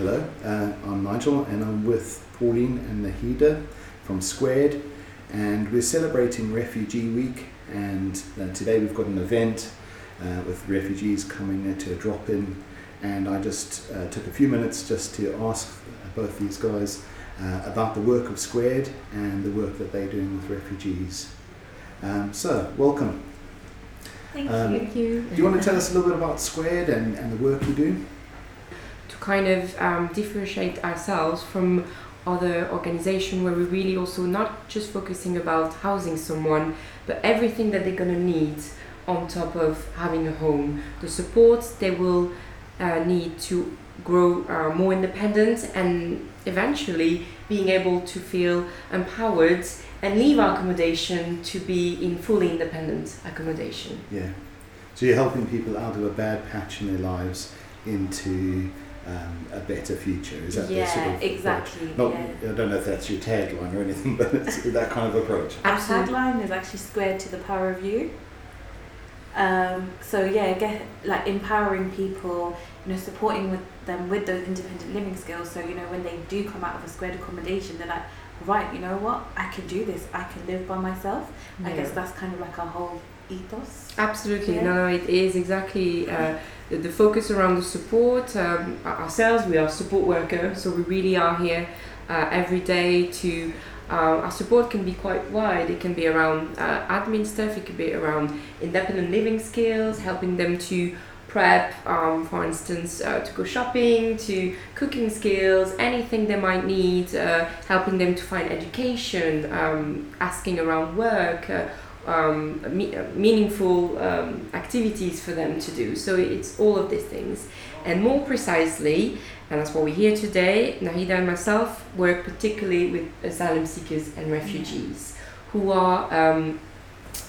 Hello, uh, I'm Nigel and I'm with Pauline and Nahida from Squared and we're celebrating Refugee Week and uh, today we've got an event uh, with refugees coming to a drop-in and I just uh, took a few minutes just to ask both these guys uh, about the work of Squared and the work that they're doing with refugees. Um, so, welcome. Thank Um, you. Thank you. Do you want to tell us a little bit about Squared and, and the work you do? Kind of um, differentiate ourselves from other organizations where we're really also not just focusing about housing someone, but everything that they're going to need on top of having a home. The support they will uh, need to grow uh, more independent and eventually being able to feel empowered and leave our accommodation to be in fully independent accommodation. Yeah. So you're helping people out of a bad patch in their lives into um, a better future. Is that the yeah, sort of exactly. Not, yeah. I don't know if that's your tagline or anything, but it's that kind of approach. Our tagline is actually squared to the power of you. Um, so yeah, get like empowering people, you know, supporting with them with those independent living skills. So you know, when they do come out of a squared accommodation, they're like, right, you know what, I can do this. I can live by myself. I guess that's kind of like our whole ethos. Absolutely, Yeah. no, no, it is exactly uh, the, the focus around the support. Um, ourselves, we are support workers, so we really are here uh, every day to. Uh, our support can be quite wide. It can be around uh, admin stuff. It could be around independent living skills, helping them to prep, um, for instance, uh, to go shopping, to cooking skills, anything they might need, uh, helping them to find education, um, asking around work, uh, um, me- uh, meaningful um, activities for them to do. So it's all of these things. And more precisely, and that's what we're here today, Nahida and myself work particularly with asylum seekers and refugees who are um,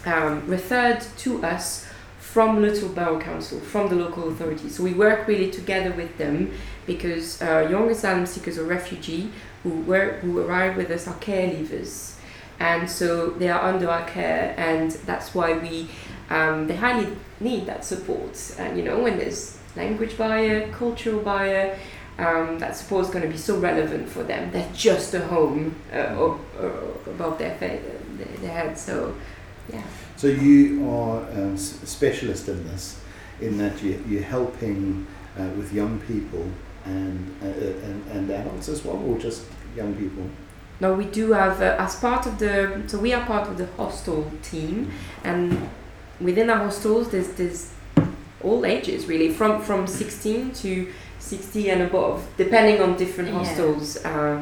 um, referred to us from Luton Borough Council, from the local authorities. So we work really together with them because uh, young asylum seekers or refugee who work, who arrive with us are care leavers and so they are under our care and that's why we um, they highly need that support. And you know when there's language barrier cultural barrier um, that support is going to be so relevant for them. They're just a home uh, up, uh, above their, fa- their head. So yeah So you are um, s- a specialist in this, in that you, you're helping uh, with young people and, uh, uh, and and adults as well, or just young people. now we do have uh, as part of the so we are part of the hostel team and within our hostels there's there's all ages really from from 16 to 60 and above depending on different Yeah. hostels uh,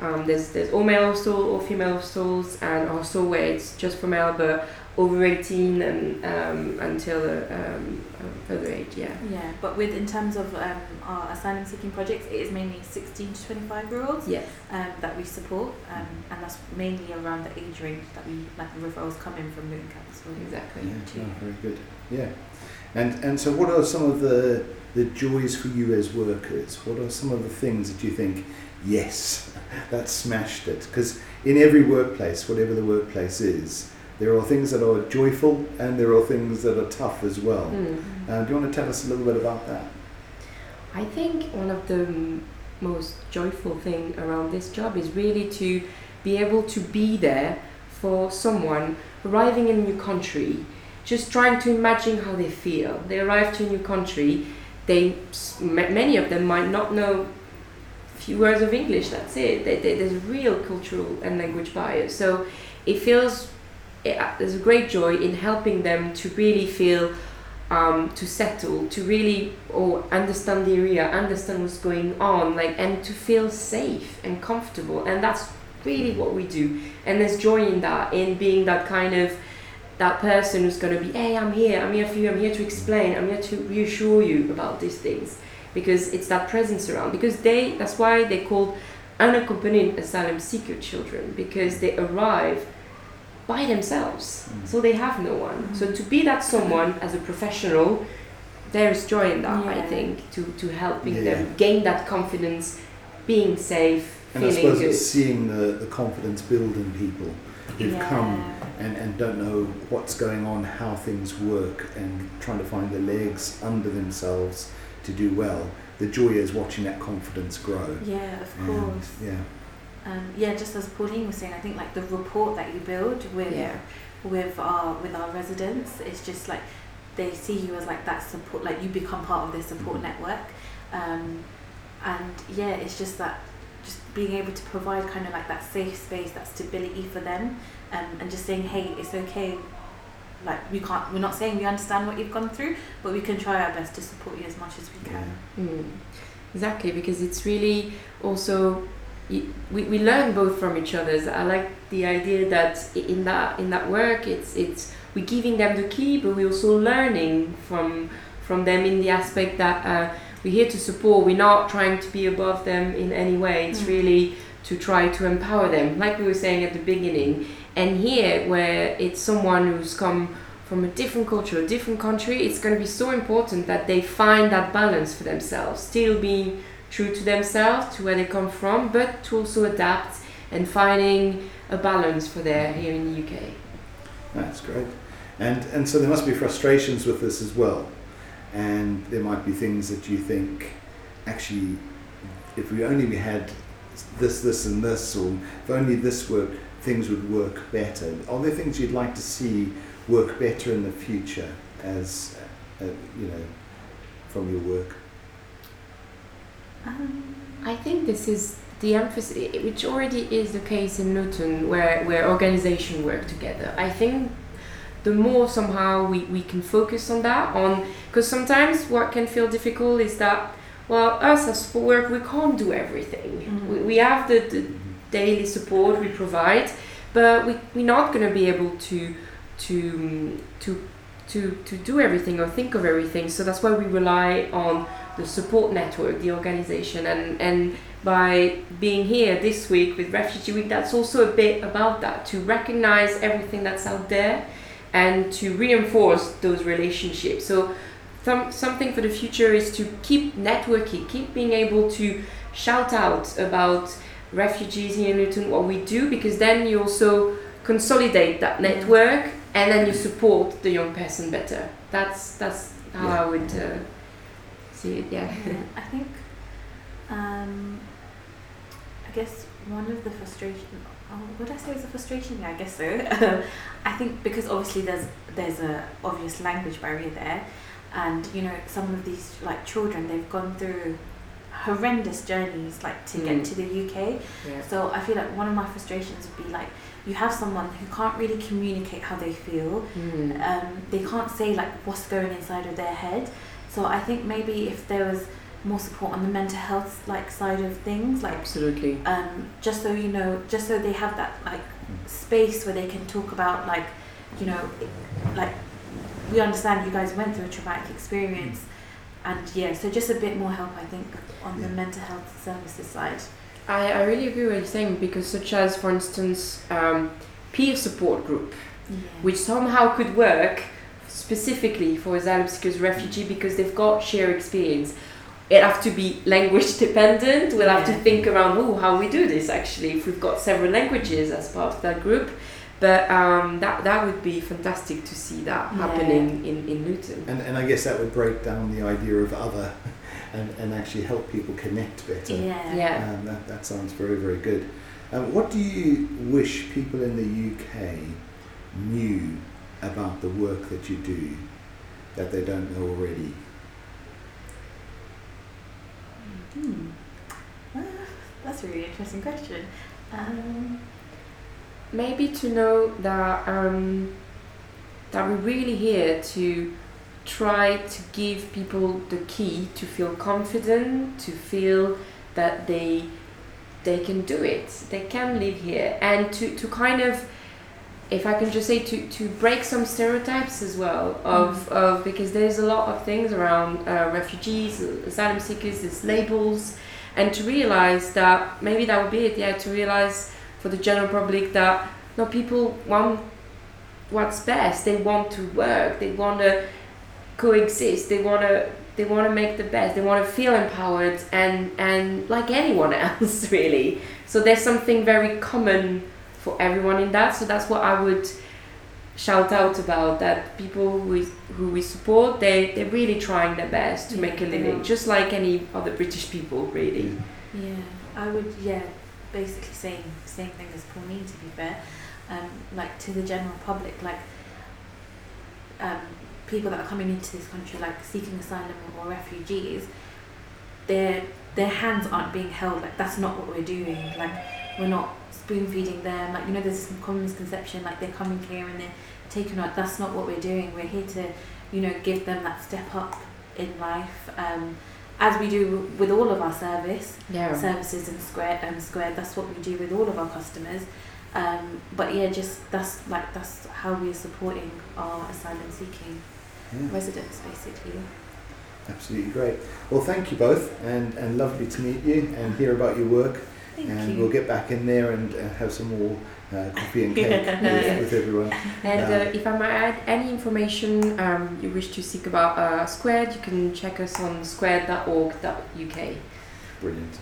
um, there's there's all male hostel all female hostels and a hostel where it's just for male but over 18 and um, until uh, um, uh, further age yeah Yeah, but with in terms of um, our asylum seeking projects, it is mainly 16 to 25 year olds yes um, that we support, um, and that's mainly around the age range that we like the referrals come in from Luton Council. exactly Yeah, no, very good. Yeah, and and so what are some of the the joys for you as workers? What are some of the things that you think, yes, that smashed it? Because in every workplace, whatever the workplace is, there are things that are joyful and there are things that are tough as well. Mm. Uh, do you want to tell us a little bit about that? I think one of the m- most joyful thing around this job is really to be able to be there for someone arriving in a new country, just trying to imagine how they feel. They arrive to a new country, they many of them might not know few words of English. That's it. There's real cultural and language barrier. So it feels there's a great joy in helping them to really feel um, to settle, to really or understand the area, understand what's going on, like and to feel safe and comfortable. And that's really what we do. And there's joy in that, in being that kind of that person who's gonna be, hey, I'm here, I'm here for you, I'm here to explain, I'm here to reassure you about these things. Because it's that presence around. Because they that's why they called unaccompanied asylum seeker children, because they arrive by themselves. Mm. So they have no one. So to be that someone as a professional, there's joy in that, I think, to, to helping Yeah, them yeah. gain that confidence, being safe, And I suppose good. it's seeing the, the confidence build in people who've Yeah. come and, and don't know what's going on, how things work, and trying to find the legs under themselves to do well. the joy is watching that confidence grow. Yeah, of And, course. yeah. Um, yeah, just as Pauline was saying, I think like the rapport that you build with Yeah. with our with our residents, it's just like they see you as like that support, like you become part of their support Mhm. network, um, and yeah, it's just that just being able to provide kind of like that safe space, that stability for them, um, and just saying, hey, it's okay. Like we can't, we're not saying we understand what you've gone through, but we can try our best to support you as much as we can. Mm. Exactly, because it's really also we, we learn both from each other. I like the idea that in that in that work, it's it's we're giving them the key, but we're also learning from from them in the aspect that uh, we're here to support. We're not trying to be above them in any way. It's Mm. really to try to empower them, like we were saying at the beginning. And here, where it's someone who's come from a different culture, a different country, it's going to be so important that they find that balance for themselves, still being true to themselves, to where they come from, but to also adapt and finding a balance for their here in the UK. That's great. And and so there must be frustrations with this as well. And there might be things that you think actually if we only had this, this and this or if only this work things would work better. Are there things you'd like to see work better in the future as uh, you know from your work? Um, I think this is the emphasis, which already is the case in Luton, where, where organizations work together. I think the more somehow we, we can focus on that, on because sometimes what can feel difficult is that, well, us as support work, we can't do everything. Mhm. We, we have the, the daily support we provide, but we, we're not going to be able to, to, to, to, to do everything or think of everything. So that's why we rely on the support network, the organization, and and by being here this week with Refugee Week, that's also a bit about that to recognize everything that's out there and to reinforce those relationships. So, some, something for the future is to keep networking, keep being able to shout out about refugees here in Luton, what we do, because then you also consolidate that network and then you support the young person better. That's that's how Yeah. I would uh, see it. Yeah. Yeah, I think, um, I guess one of the frustration. Oh, would I say it's a frustration? Yeah, I guess so. I think because obviously there's there's a obvious language barrier there, and you know some of these like children they've gone through horrendous journeys like to Mm. get to the UK. yeah. So I feel like one of my frustrations would be like you have someone who can't really communicate how they feel, Mm. um, they can't say like what's going inside of their head. So I think maybe if there was more support on the mental health like side of things, like Absolutely. um, just so you know, just so they have that like space where they can talk about like, you know, like we understand you guys went through a traumatic experience, and yeah, so just a bit more help I think on the mental health services side. I, I really agree with what you're saying because, such as, for instance, um, peer support group, Yeah. which somehow could work specifically for asylum seekers, refugee, because they've got shared experience. It have to be language dependent. We'll have to think around oh, how we do this actually if we've got several languages as part of that group. But um, that that would be fantastic to see that Yeah. happening in, in Luton. And and I guess that would break down the idea of other and, and actually help people connect better. yeah. Yeah. Um, that, that sounds very, very good. Um, what do you wish people in the UK knew about the work that you do that they don't know already? Hmm. Ah, that's a really interesting question. Um, maybe to know that um, that we're really here to try to give people the key to feel confident, to feel that they they can do it, they can live here, and to, to kind of if I can just say to, to break some stereotypes as well of, of because there's a lot of things around uh, refugees, asylum seekers, there's labels, and to realize that maybe that would be it. Yeah, to realize for the general public that no people want what's best. They want to work. They want to coexist. They want to they want to make the best. They want to feel empowered and and like anyone else really. So there's something very common for everyone in that. So that's what I would shout out about that people who, is, who we support they they're really trying their best to Yeah, make a living just like any other british people really Yeah, I would. Yeah, basically same same thing as Pauline. To be fair, um, like to the general public, like um, people that are coming into this country, like seeking asylum or refugees, their their hands aren't being held. Like that's not what we're doing. Like we're not spoon feeding them. Like you know, there's some common misconception. Like they're coming here and they're taking out. That's not what we're doing. We're here to, you know, give them that step up in life. Um, as we do with all of our service yeah services and square and square that's what we do with all of our customers um, but yeah just that's like that's how we're supporting our asylum seeking Yeah. residents basically Absolutely great. Well, thank you both, and, and lovely to meet you and hear about your work. Thank and you we'll get back in there and uh, have some more uh, coffee and cake with, with everyone. And Yeah. uh, if I might add any information um, you wish to seek about uh, Squared, you can check us on squared.org.uk. Brilliant.